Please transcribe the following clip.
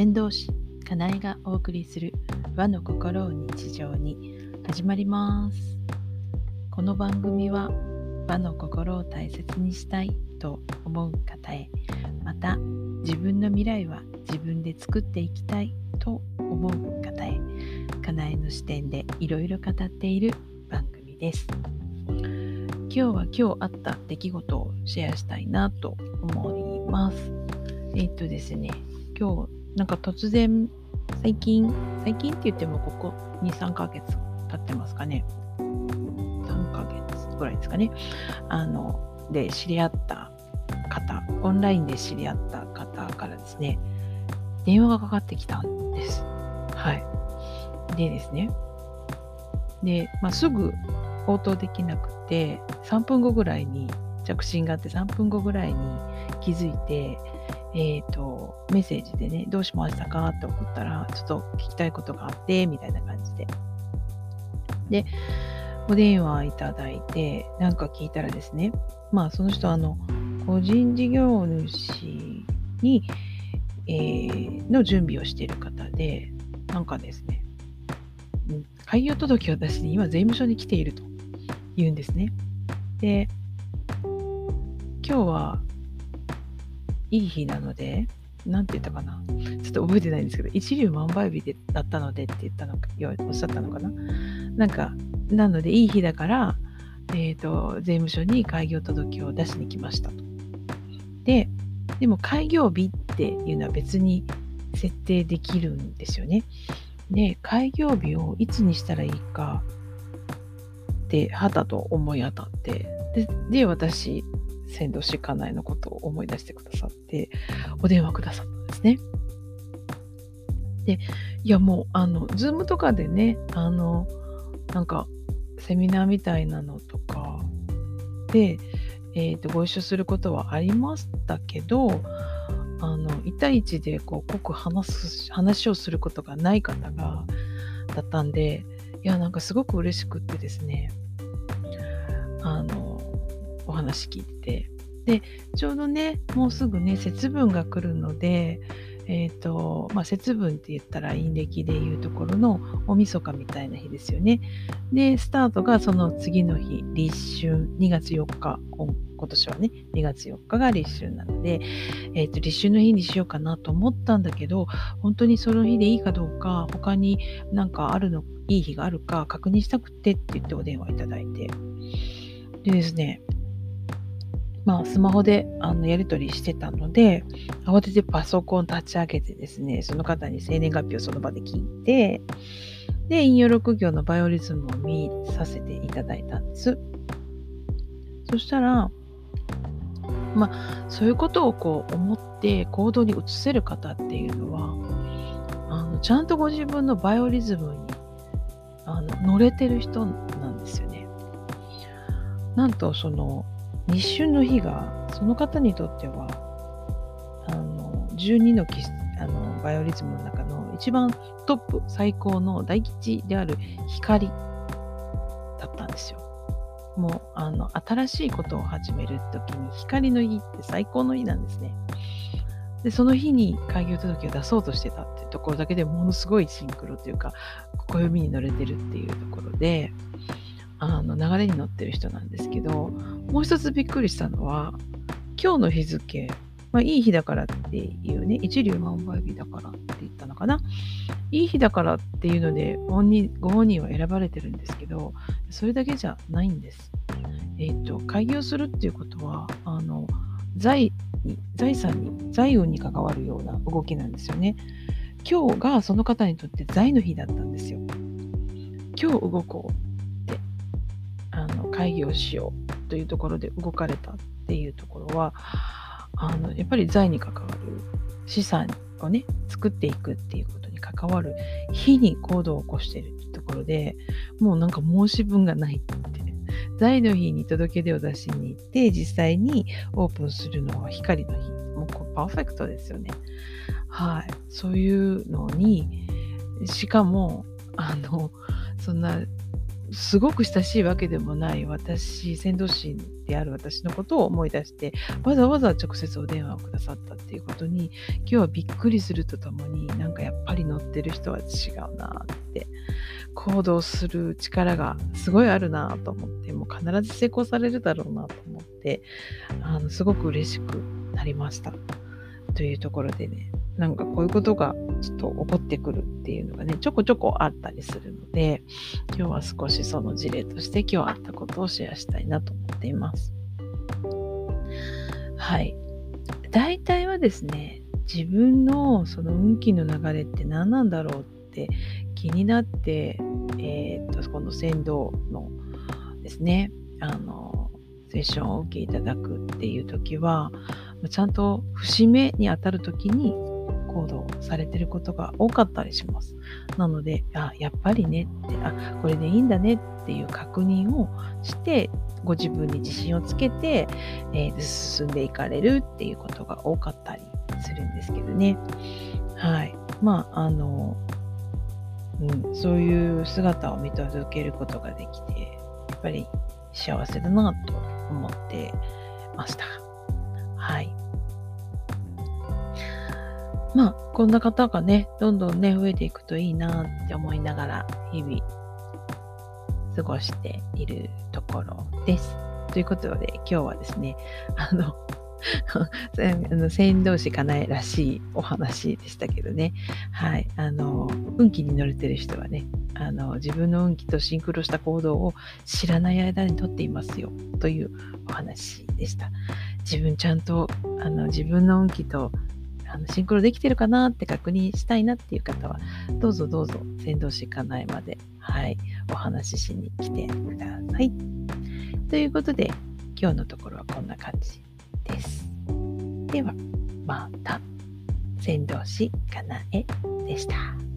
先導師かなえがお送りする和の心を日常に始まります。この番組は和の心を大切にしたいと思う方へまた自分の未来は自分で作っていきたいと思う方へかなえの視点でいろいろ語っている番組です。今日は今日あった出来事をシェアしたいなと思います。えっ、とですね今日なんか突然、最近、最近って言ってもここ2、3ヶ月経ってますかね。3ヶ月ぐらいですかね。あの、で知り合った方、オンラインで知り合った方からですね、電話がかかってきたんです。はい。でですね、で、まあ、すぐ応答できなくて、3分後ぐらいに着信があって3分後ぐらいに気づいて、えっ、ー、と、メッセージでね、どうしましたかって送ったら、ちょっと聞きたいことがあって、みたいな感じで。で、お電話いただいて、なんか聞いたらですね、まあ、その人、あの、個人事業主に、えー、の準備をしている方で、なんかですね、開業届を出しに今税務署に来ていると言うんですね。で、今日はいい日なので、なんて言ったかな。ちょっと覚えてないんですけど、一粒万倍日でだったのでって言ったのか、おっしゃったのかな。なんか、なのでいい日だから、えっ、ー、と、税務署に開業届を出しに来ましたと。で、でも開業日っていうのは別に設定できるんですよね。で、開業日をいつにしたらいいかってはたと思い当たって、で、で私、先導しかないのことを思い出してくださって、お電話くださったんですね。で、いやもう、あの、ズームとかでね、あの、なんか、セミナーみたいなのとかで、えーと、ご一緒することはありましたけど、あの1対1でこう濃く話す話をすることがない方がだったんでいやなんかすごく嬉しくってですねあのお話聞いてでちょうどねもうすぐね節分が来るのでえーとまあ、節分って言ったら陰暦でいうところの大晦日みたいな日ですよね。で、スタートがその次の日、立春、2月4日、今年はね、2月4日が立春なので、えーと、立春の日にしようかなと思ったんだけど、本当にその日でいいかどうか、他になんかあるの、いい日があるか確認したくてって言ってお電話いただいて。でですね、まあ、スマホであのやり取りしてたので、慌ててパソコン立ち上げてですね、その方に生年月日をその場で聞いて、で、引用6行のバイオリズムを見させていただいたんです。そしたら、まあ、そういうことをこう思って行動に移せる方っていうのは、あのちゃんとご自分のバイオリズムにあの乗れてる人なんですよね。なんとその日春の日がその方にとってはあの12のあのバイオリズムの中の一番トップ最高の大吉である光だったんですよ。もうあの新しいことを始める時に光の日って最高の日なんですね。でその日に開業届を出そうとしてたっていうところだけでものすごいシンクロというか暦に乗れてるっていうところであの流れに乗ってる人なんですけどもう一つびっくりしたのは今日の日付、まあ、いい日だからっていうね一粒万倍日だからって言ったのかないい日だからっていうのでご本人は選ばれてるんですけどそれだけじゃないんです。えっ、ー、と開業するっていうことはあの財に財産に財運に関わるような動きなんですよね。今日がその方にとって財の日だったんですよ。今日動こう会議をしようというところで動かれたっていうところはあのやっぱり財に関わる資産をね作っていくっていうことに関わる日に行動を起こしてるってところでもうなんか申し分がないって。財の日に届け出を出しに行って実際にオープンするのは光の日。もうパーフェクトですよね。はい。そういうのにしかもあのそんなすごく親しいわけでもない私先導士である私のことを思い出してわざわざ直接お電話をくださったっていうことに今日はびっくりするとともになんかやっぱり乗ってる人は違うなって行動する力がすごいあるなと思ってもう必ず成功されるだろうなと思ってあのすごく嬉しくなりました。というところでねなんかこういうことがちょっと起こってくるっていうのがね、ちょこちょこあったりするので、今日は少しその事例として今日あったことをシェアしたいなと思っています。はい。大体はですね、自分のその運気の流れって何なんだろうって気になって、えー、っと、この先導のですね、あの、セッションを受けいただくっていう時は、ちゃんと節目に当たる時に行動されてることが多かったりします。なので、あ、やっぱりねって、あ、これでいいんだねっていう確認をして、ご自分に自信をつけて、えー、進んでいかれるっていうことが多かったりするんですけどね。はい。まあ、あの、うん、そういう姿を見届けることができて、やっぱり幸せだなと思ってました。まあ、こんな方がね、どんどんね、増えていくといいなって思いながら、日々、過ごしているところです。ということで、今日はですね、あの、先導士かなえらしいお話でしたけどね。はい。あの、運気に乗れてる人はね、あの、自分の運気とシンクロした行動を知らない間にとっていますよ、というお話でした。自分ちゃんと、あの、自分の運気とあのシンクロできてるかなって確認したいなっていう方は、どうぞどうぞ、先導しかないまで、はい、お話ししに来てください。ということで、今日のところはこんな感じです。では、また、先導しかなえでした。